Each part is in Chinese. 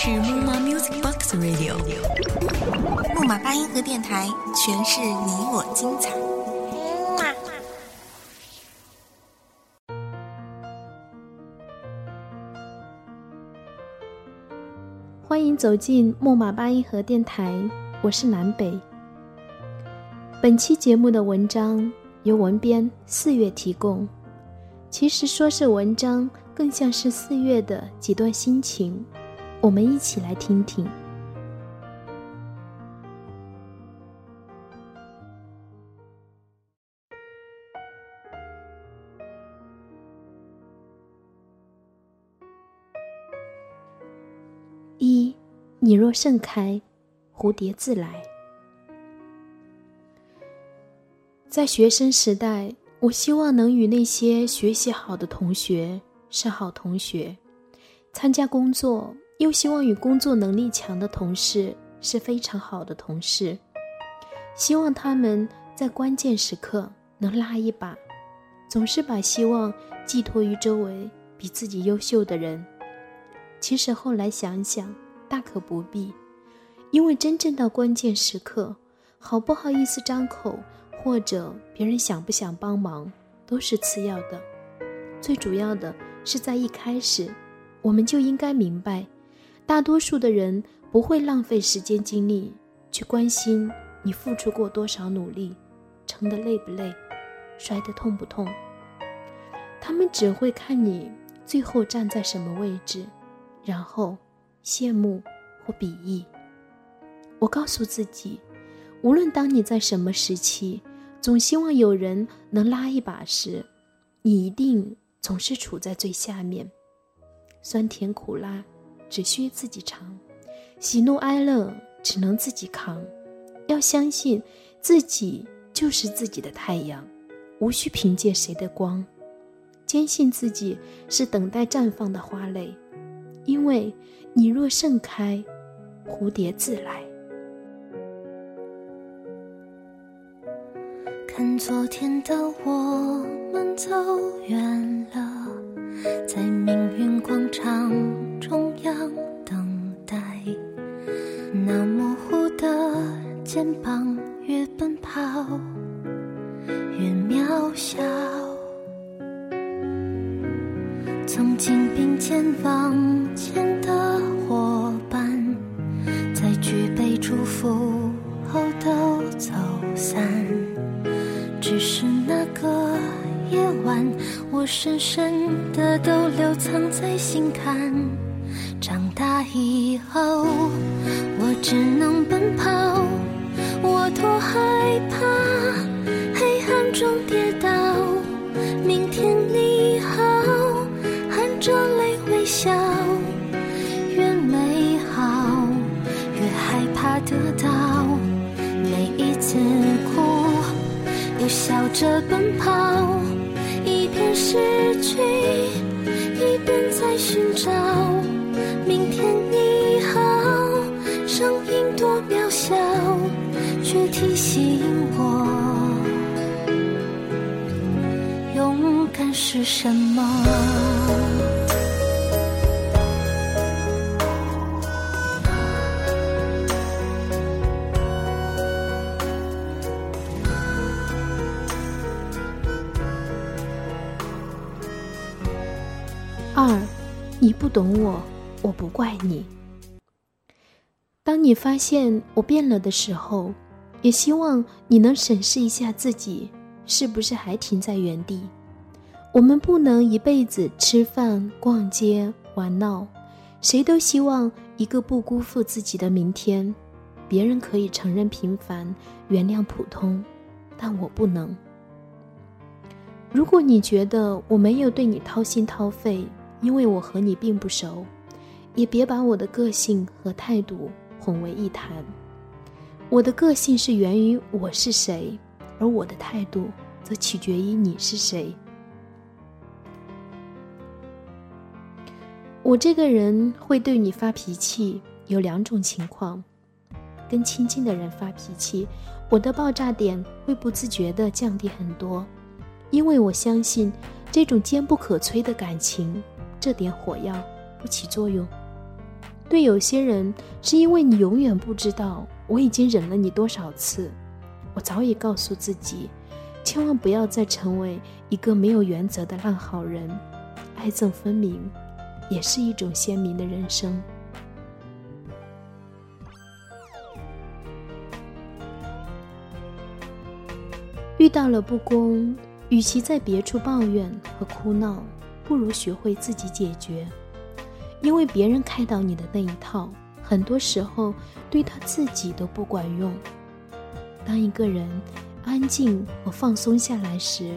是木马 Music Box Radio，木马八音盒电台，诠释你我精彩。欢迎走进木马八音盒电台，我是南北。本期节目的文章由文编四月提供。其实说是文章，更像是四月的几段心情，我们一起来听听。一，你若盛开，蝴蝶自来。在学生时代。我希望能与那些学习好的同学是好同学，参加工作又希望与工作能力强的同事是非常好的同事，希望他们在关键时刻能拉一把，总是把希望寄托于周围比自己优秀的人。其实后来想想，大可不必，因为真正到关键时刻，好不好意思张口。或者别人想不想帮忙，都是次要的，最主要的是在一开始，我们就应该明白，大多数的人不会浪费时间精力去关心你付出过多少努力，撑得累不累，摔得痛不痛。他们只会看你最后站在什么位置，然后羡慕或鄙夷。我告诉自己，无论当你在什么时期。总希望有人能拉一把时，你一定总是处在最下面。酸甜苦辣，只需自己尝；喜怒哀乐，只能自己扛。要相信自己就是自己的太阳，无需凭借谁的光。坚信自己是等待绽放的花蕾，因为你若盛开，蝴蝶自来。看昨天的我们走远了，在明中央等待。那模糊的肩膀，越奔跑越渺小。曾经并肩往前的伙伴，在举杯祝福后都走散。只是那个夜晚，我深深的都留藏在心坎。大以后，我只能奔跑，我多害怕黑暗中跌倒。明天你好，含着泪微笑，越美好越害怕得到，每一次哭。又笑着奔跑，一边失去，一边在寻找。明天你好，声音多渺小，却提醒我，勇敢是什么。二，你不懂我，我不怪你。当你发现我变了的时候，也希望你能审视一下自己，是不是还停在原地。我们不能一辈子吃饭、逛街、玩闹，谁都希望一个不辜负自己的明天。别人可以承认平凡，原谅普通，但我不能。如果你觉得我没有对你掏心掏肺，因为我和你并不熟，也别把我的个性和态度混为一谈。我的个性是源于我是谁，而我的态度则取决于你是谁。我这个人会对你发脾气，有两种情况：跟亲近的人发脾气，我的爆炸点会不自觉地降低很多，因为我相信这种坚不可摧的感情。这点火药不起作用。对有些人，是因为你永远不知道我已经忍了你多少次。我早已告诉自己，千万不要再成为一个没有原则的烂好人。爱憎分明，也是一种鲜明的人生。遇到了不公，与其在别处抱怨和哭闹，不如学会自己解决。因为别人开导你的那一套，很多时候对他自己都不管用。当一个人安静和放松下来时，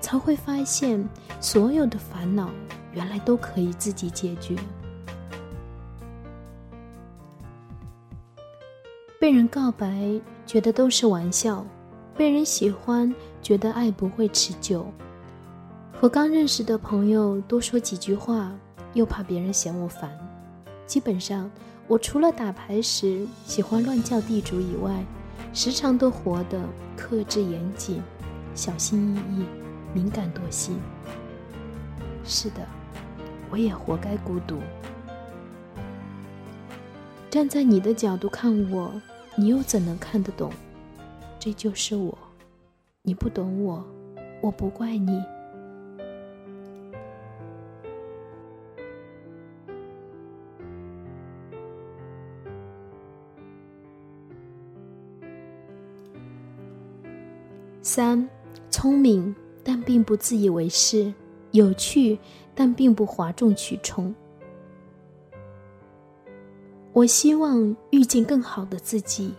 才会发现所有的烦恼原来都可以自己解决。被人告白，觉得都是玩笑。被人喜欢，觉得爱不会持久；和刚认识的朋友多说几句话，又怕别人嫌我烦。基本上，我除了打牌时喜欢乱叫地主以外，时常都活得克制严谨、小心翼翼、敏感多心。是的，我也活该孤独。站在你的角度看我，你又怎能看得懂？这就是我，你不懂我，我不怪你。三，聪明但并不自以为是，有趣但并不哗众取宠。我希望遇见更好的自己。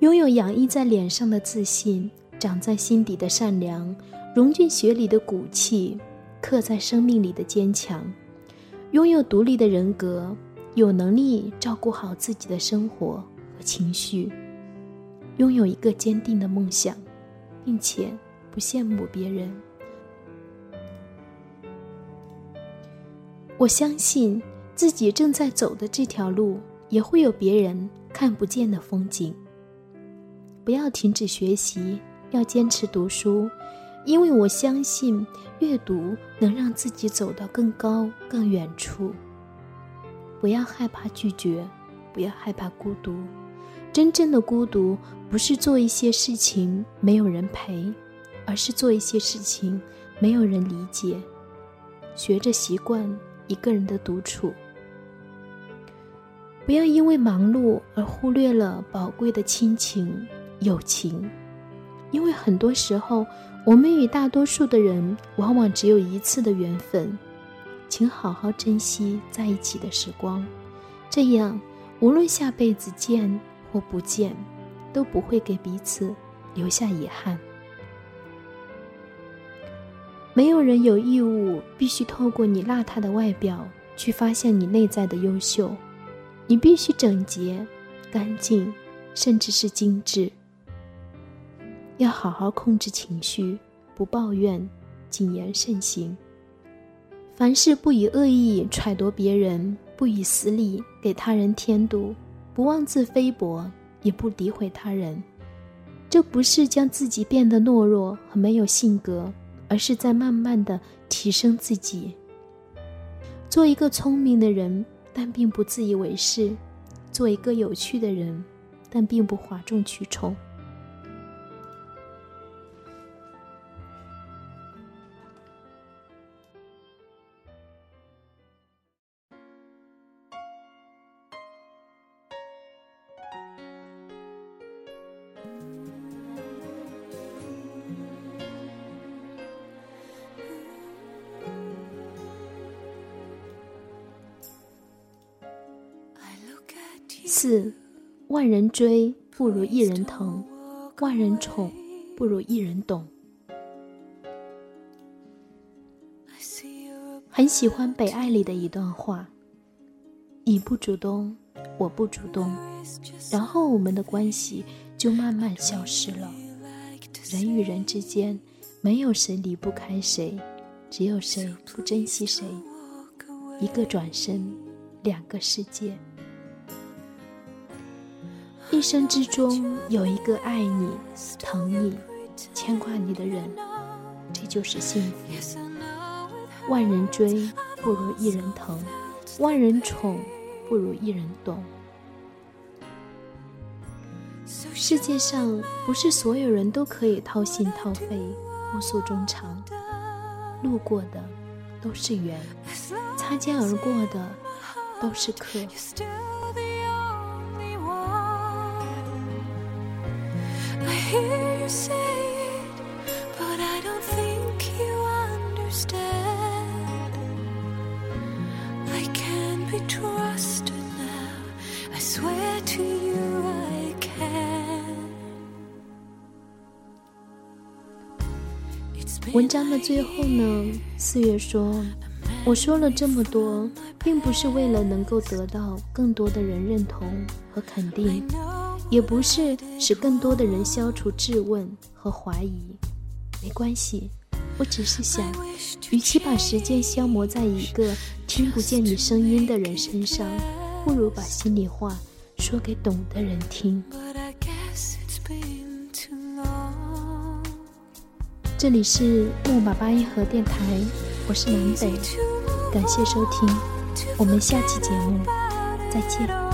拥有洋溢在脸上的自信，长在心底的善良，融进血里的骨气，刻在生命里的坚强。拥有独立的人格，有能力照顾好自己的生活和情绪。拥有一个坚定的梦想，并且不羡慕别人。我相信自己正在走的这条路，也会有别人看不见的风景。不要停止学习，要坚持读书，因为我相信阅读能让自己走到更高更远处。不要害怕拒绝，不要害怕孤独。真正的孤独不是做一些事情没有人陪，而是做一些事情没有人理解。学着习惯一个人的独处，不要因为忙碌而忽略了宝贵的亲情。友情，因为很多时候，我们与大多数的人往往只有一次的缘分，请好好珍惜在一起的时光，这样无论下辈子见或不见，都不会给彼此留下遗憾。没有人有义务必须透过你邋遢的外表去发现你内在的优秀，你必须整洁、干净，甚至是精致。要好好控制情绪，不抱怨，谨言慎行。凡事不以恶意揣度别人，不以私利给他人添堵，不妄自菲薄，也不诋毁他人。这不是将自己变得懦弱和没有性格，而是在慢慢的提升自己。做一个聪明的人，但并不自以为是；做一个有趣的人，但并不哗众取宠。四，万人追不如一人疼，万人宠不如一人懂。很喜欢《北爱》里的一段话：“你不主动，我不主动，然后我们的关系就慢慢消失了。人与人之间，没有谁离不开谁，只有谁不珍惜谁。一个转身，两个世界。”一生之中有一个爱你、疼你、牵挂你的人，这就是幸福。万人追不如一人疼，万人宠不如一人懂。世界上不是所有人都可以掏心掏肺、互诉衷肠。路过的都是缘，擦肩而过的都是客。文章的最后呢，四月说：“我说了这么多，并不是为了能够得到更多的人认同和肯定，也不是使更多的人消除质问和怀疑。没关系，我只是想，与其把时间消磨在一个听不见你声音的人身上，不如把心里话说给懂的人听。”这里是木马八音盒电台，我是南北，感谢收听，我们下期节目再见。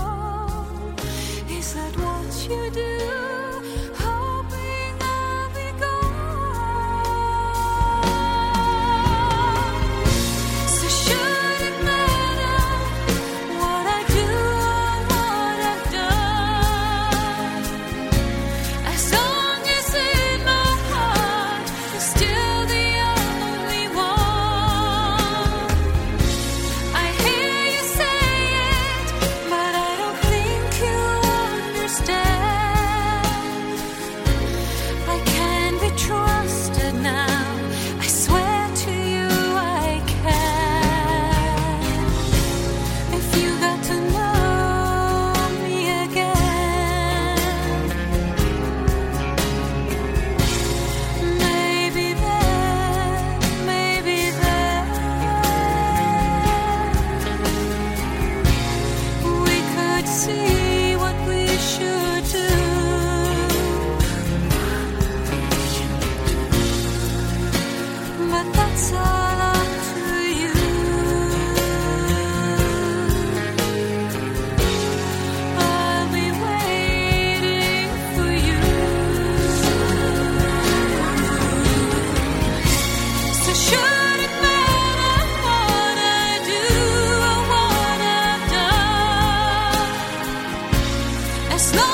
as long